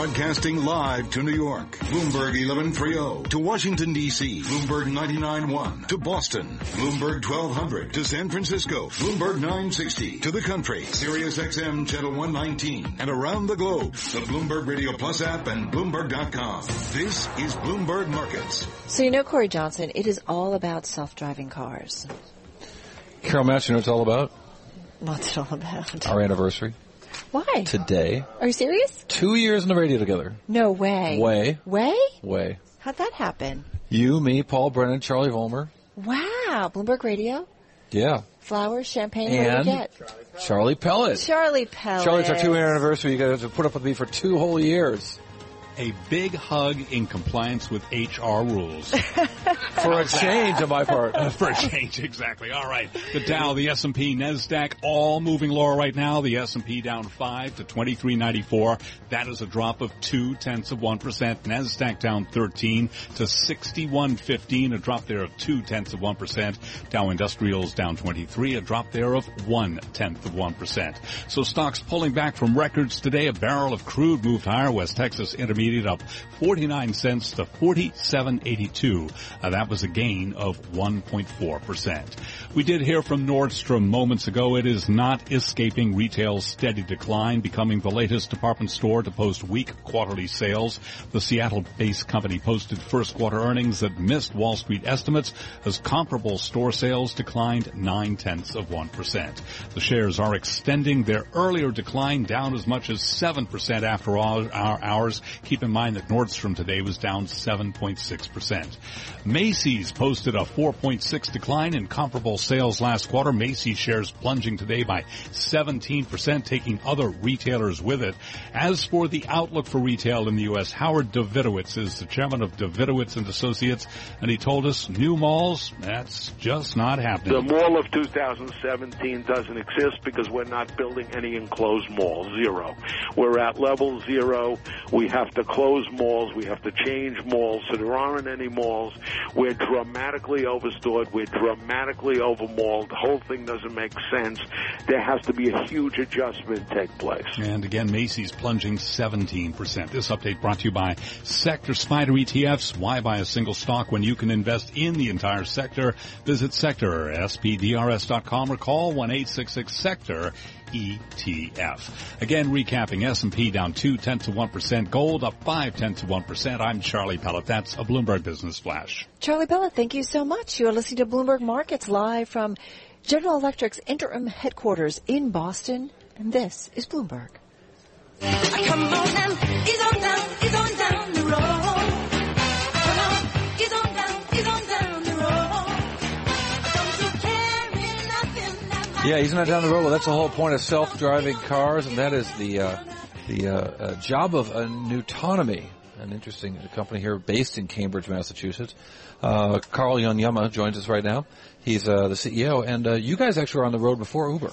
Broadcasting live to New York, Bloomberg 1130. To Washington, D.C., Bloomberg 99.1. To Boston, Bloomberg 1200. To San Francisco, Bloomberg 960. To the country, Sirius XM Channel 119. And around the globe, the Bloomberg Radio Plus app and Bloomberg.com. This is Bloomberg Markets. So you know, Cory Johnson, it is all about self-driving cars. Carol Massar, you know what it's all about? What's it all about? Our anniversary. Why? Today. Are you serious? Two years in the radio together. No way. Way. Way? Way. How'd that happen? You, me, Paul Brennan, Charlie Vollmer. Wow. Bloomberg Radio? Yeah. Flowers, champagne, what do you And get? Charlie Pellet. Charlie Pellet. Charlie, it's our two year anniversary. You guys have to put up with me for two whole years. A big hug in compliance with HR rules. For a change on my part. For a change, exactly. All right. The Dow, the S&P, NASDAQ, all moving lower right now. The S&P down 5 to 2394. That is a drop of 2 tenths of 1%. NASDAQ down 13 to 6115. A drop there of 2 tenths of 1%. Dow Industrials down 23. A drop there of 1 tenth of 1%. So stocks pulling back from records today. A barrel of crude moved higher. West Texas Intermediate up 49 cents to 47.82. Uh, that was a gain of 1.4%. We did hear from Nordstrom moments ago. It is not escaping retail's steady decline, becoming the latest department store to post weak quarterly sales. The Seattle-based company posted first quarter earnings that missed Wall Street estimates as comparable store sales declined nine tenths of 1%. The shares are extending their earlier decline down as much as 7% after all our hours. Keep in mind that Nordstrom today was down 7.6%. Macy's posted a 4.6 decline in comparable sales last quarter. Macy's shares plunging today by 17%, taking other retailers with it. As for the outlook for retail in the U.S., Howard Davidowitz is the chairman of Davidowitz and Associates, and he told us new malls, that's just not happening. The mall of 2017 doesn't exist because we're not building any enclosed malls. Zero. We're at level zero. We have to close malls. We have to change malls. So there aren't any malls. We're dramatically overstored. We're dramatically overmalled. The whole thing doesn't make sense. There has to be a huge adjustment take place. And again, Macy's plunging 17%. This update brought to you by Sector SPDR ETFs. Why buy a single stock when you can invest in the entire sector? Visit Sector, spdrs.com or call 1-866-SECTOR. ETF. Again, recapping S&P down two tenths of 1%, gold up five tenths of 1%. I'm Charlie Pellet. That's a Bloomberg Business Flash. Charlie Pellet, thank you so much. You are listening to Bloomberg Markets live from General Electric's interim headquarters in Boston, and this is Bloomberg. Yeah, he's not down the road. Well, that's the whole point of self-driving cars, and that is the uh, the uh, uh, job of uh, nuTonomy, an interesting company here based in Cambridge, Massachusetts. Uh, Karl Iagnemma joins us right now. He's uh, the CEO, and uh, you guys actually were on the road before Uber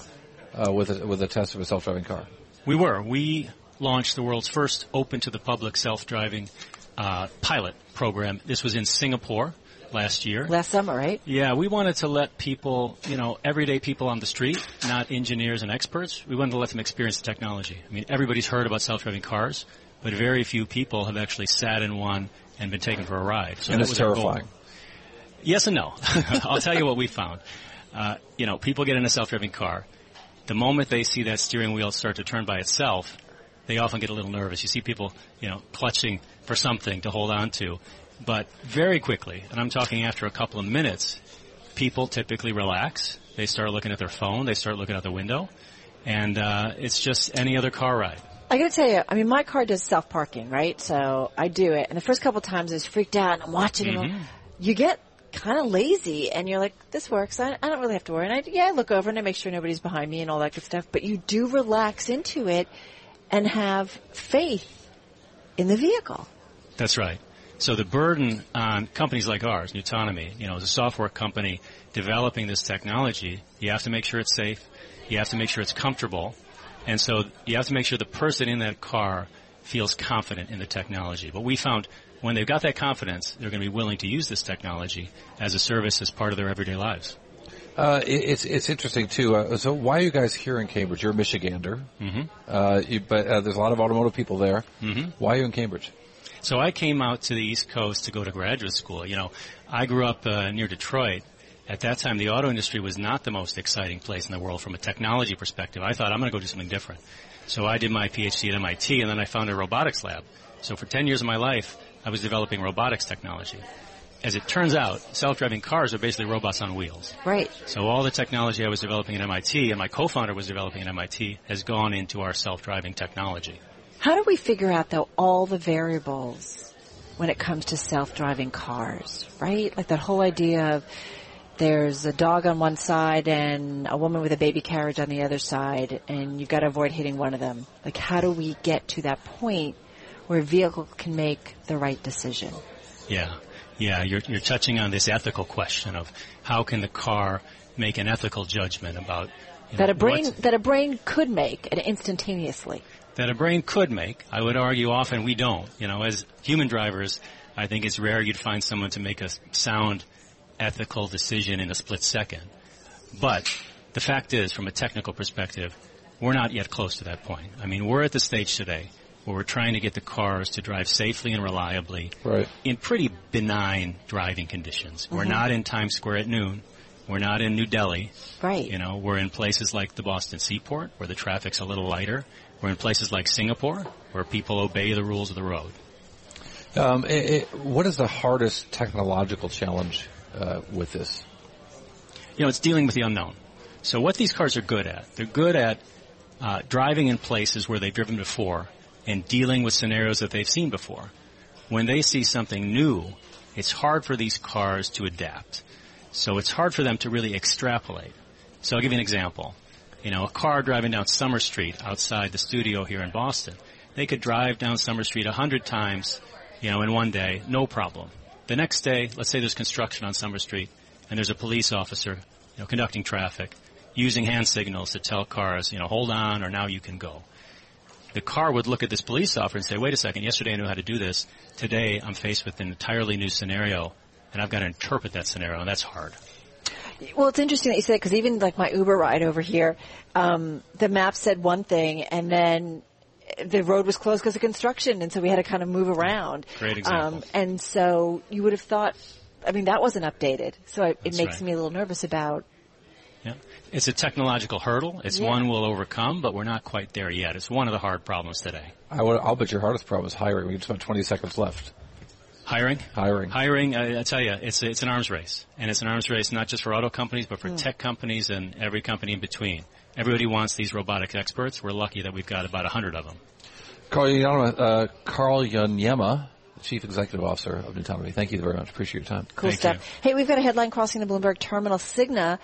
uh, with a, with a test of a self-driving car. We were. We launched the world's first open to the public self-driving uh, pilot program. This was in Singapore last year. Last summer, right? Yeah, we wanted to let people, you know, everyday people on the street, not engineers and experts, we wanted to let them experience the technology. I mean, everybody's heard about self-driving cars, but very few people have actually sat in one and been taken for a ride. So And that it's was our goal. terrifying. Yes and no. I'll tell you what we found. Uh, you know, people get in a self-driving car. The moment they see that steering wheel start to turn by itself, they often get a little nervous. You see people, you know, clutching for something to hold on to. But very quickly, and I'm talking after a couple of minutes, people typically relax. They start looking at their phone. They start looking out the window. And uh, it's just any other car ride. I gotta tell you, I mean, my car does self parking, right? So I do it, and the first couple times I was freaked out, and I'm watching Mm-hmm. it. You get kind of lazy, and you're like, "This works. I, I don't really have to worry." And I, yeah, I look over and I make sure nobody's behind me and all that good stuff. But you do relax into it and have faith in the vehicle. That's right. So the burden on companies like ours, nuTonomy, you know, as a software company developing this technology, you have to make sure it's safe. You have to make sure it's comfortable. And so you have to make sure the person in that car feels confident in the technology. But we found when they've got that confidence, they're going to be willing to use this technology as a service as part of their everyday lives. Uh, it, it's it's interesting too. Uh, so why are you guys here in Cambridge? You're a Michigander, hmm uh, you, but uh, there's a lot of automotive people there. hmm Why are you in Cambridge? So I came out to the East Coast to go to graduate school. You know, I grew up uh, near Detroit. At that time, the auto industry was not the most exciting place in the world from a technology perspective. I thought I'm going to go do something different. So I did my PhD at MIT, and then I founded a robotics lab. So for 10 years of my life, I was developing robotics technology. As it turns out, self-driving cars are basically robots on wheels. Right. So all the technology I was developing at MIT and my co-founder was developing at MIT has gone into our self-driving technology. How do we figure out though all the variables when it comes to self-driving cars, right? Like that whole idea of there's a dog on one side and a woman with a baby carriage on the other side and you've got to avoid hitting one of them. Like how do we get to that point where a vehicle can make the right decision? Yeah, yeah, you're, you're touching on this ethical question of how can the car make an ethical judgment about you know, That a brain, that a brain could make and instantaneously. That a brain could make. I would argue often we don't. You know, as human drivers, I think it's rare you'd find someone to make a sound ethical decision in a split second. But the fact is, from a technical perspective, we're not yet close to that point. I mean, we're at the stage today where we're trying to get the cars to drive safely and reliably Right. in pretty benign driving conditions. We're Mhm. not in Times Square at noon. We're not in New Delhi. Right. You know, we're in places like the Boston Seaport where the traffic's a little lighter. We're in places like Singapore where people obey the rules of the road. Um, it, it, what is the hardest technological challenge uh, with this? You know, it's dealing with the unknown. So what these cars are good at, they're good at uh, driving in places where they've driven before and dealing with scenarios that they've seen before. When they see something new, it's hard for these cars to adapt. So it's hard for them to really extrapolate. So I'll give you an example. You know, a car driving down Summer Street outside the studio here in Boston, they could drive down Summer Street a hundred times, you know, in one day, no problem. The next day, let's say there's construction on Summer Street, and there's a police officer, you know, conducting traffic, using hand signals to tell cars, you know, hold on or now you can go. The car would look at this police officer and say, wait a second, yesterday I knew how to do this. Today I'm faced with an entirely new scenario, and I've got to interpret that scenario, and that's hard. Well, it's interesting that you said because even like my Uber ride over here, um, the map said one thing, and then the road was closed because of construction, and so we had to kind of move around. Great example. Um, and so you would have thought, I mean, that wasn't updated, so it, it makes right. me a little nervous about. Yeah. It's a technological hurdle. It's Yeah. one we'll overcome, but we're not quite there yet. It's one of the hard problems today. I would, I'll bet your hardest problem is hiring. We just about 20 seconds left. Hiring? Hiring. Hiring, I, I tell you, it's it's an arms race, and it's an arms race not just for auto companies, but for Hmm. tech companies and every company in between. Everybody wants these robotic experts. We're lucky that we've got about a hundred of them. Karl Iagnemma, uh, Karl Iagnemma, Chief Executive Officer of nuTonomy. Thank you very much. Appreciate your time. Cool Thank stuff. Hey, we've got a headline crossing the Bloomberg terminal. Cigna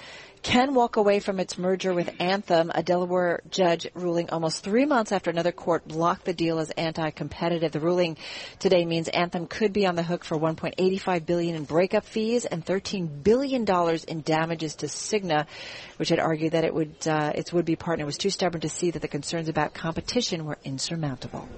can walk away from its merger with Anthem. A Delaware judge ruling almost three months after another court blocked the deal as anti-competitive. The ruling today means Anthem could be on the hook for 1.85 billion in breakup fees and 13 billion dollars in damages to Cigna, which had argued that it would uh, its would-be partner was too stubborn to see that the concerns about competition were insurmountable.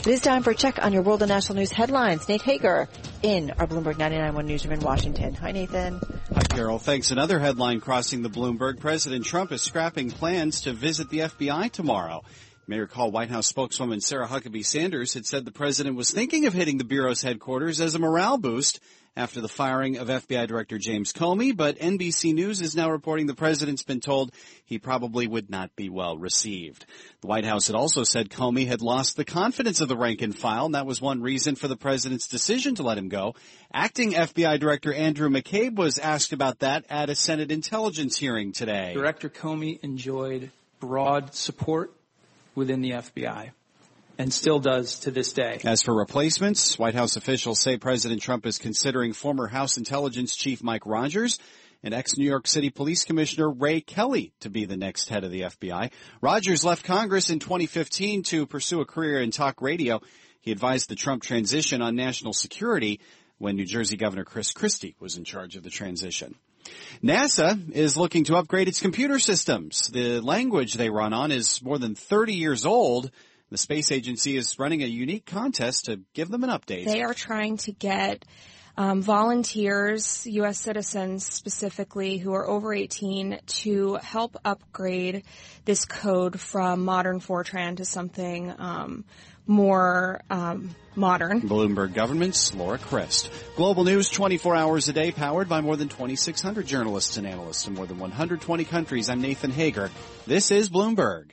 It is time for a check on your world and national news headlines. Nate Hager in our Bloomberg 99.1 newsroom in Washington. Hi, Nathan. Hi, Carol. Thanks. Another headline crossing the Bloomberg. President Trump is scrapping plans to visit the FBI tomorrow. You may recall White House spokeswoman Sarah Huckabee Sanders had said the president was thinking of hitting the Bureau's headquarters as a morale boost after the firing of FBI Director James Comey, but NBC News is now reporting the president's been told he probably would not be well received. The White House had also said Comey had lost the confidence of the rank and file, and that was one reason for the president's decision to let him go. Acting FBI Director Andrew McCabe was asked about that at a Senate intelligence hearing today. Director Comey enjoyed broad support within the FBI and still does to this day. As for replacements, White House officials say President Trump is considering former House Intelligence Chief Mike Rogers and ex-New York City Police Commissioner Ray Kelly to be the next head of the FBI. Rogers left Congress in 2015 to pursue a career in talk radio. He advised the Trump transition on national security when New Jersey Governor Chris Christie was in charge of the transition. NASA is looking to upgrade its computer systems. The language they run on is more than 30 years old. The space agency is running a unique contest to give them an update. They are trying to get um, volunteers, U.S. citizens specifically, who are over 18, to help upgrade this code from modern Fortran to something um, more um, modern. Bloomberg Government's Laura Christ. Global news 24 hours a day, powered by more than 2,600 journalists and analysts in more than 120 countries. I'm Nathan Hager. This is Bloomberg.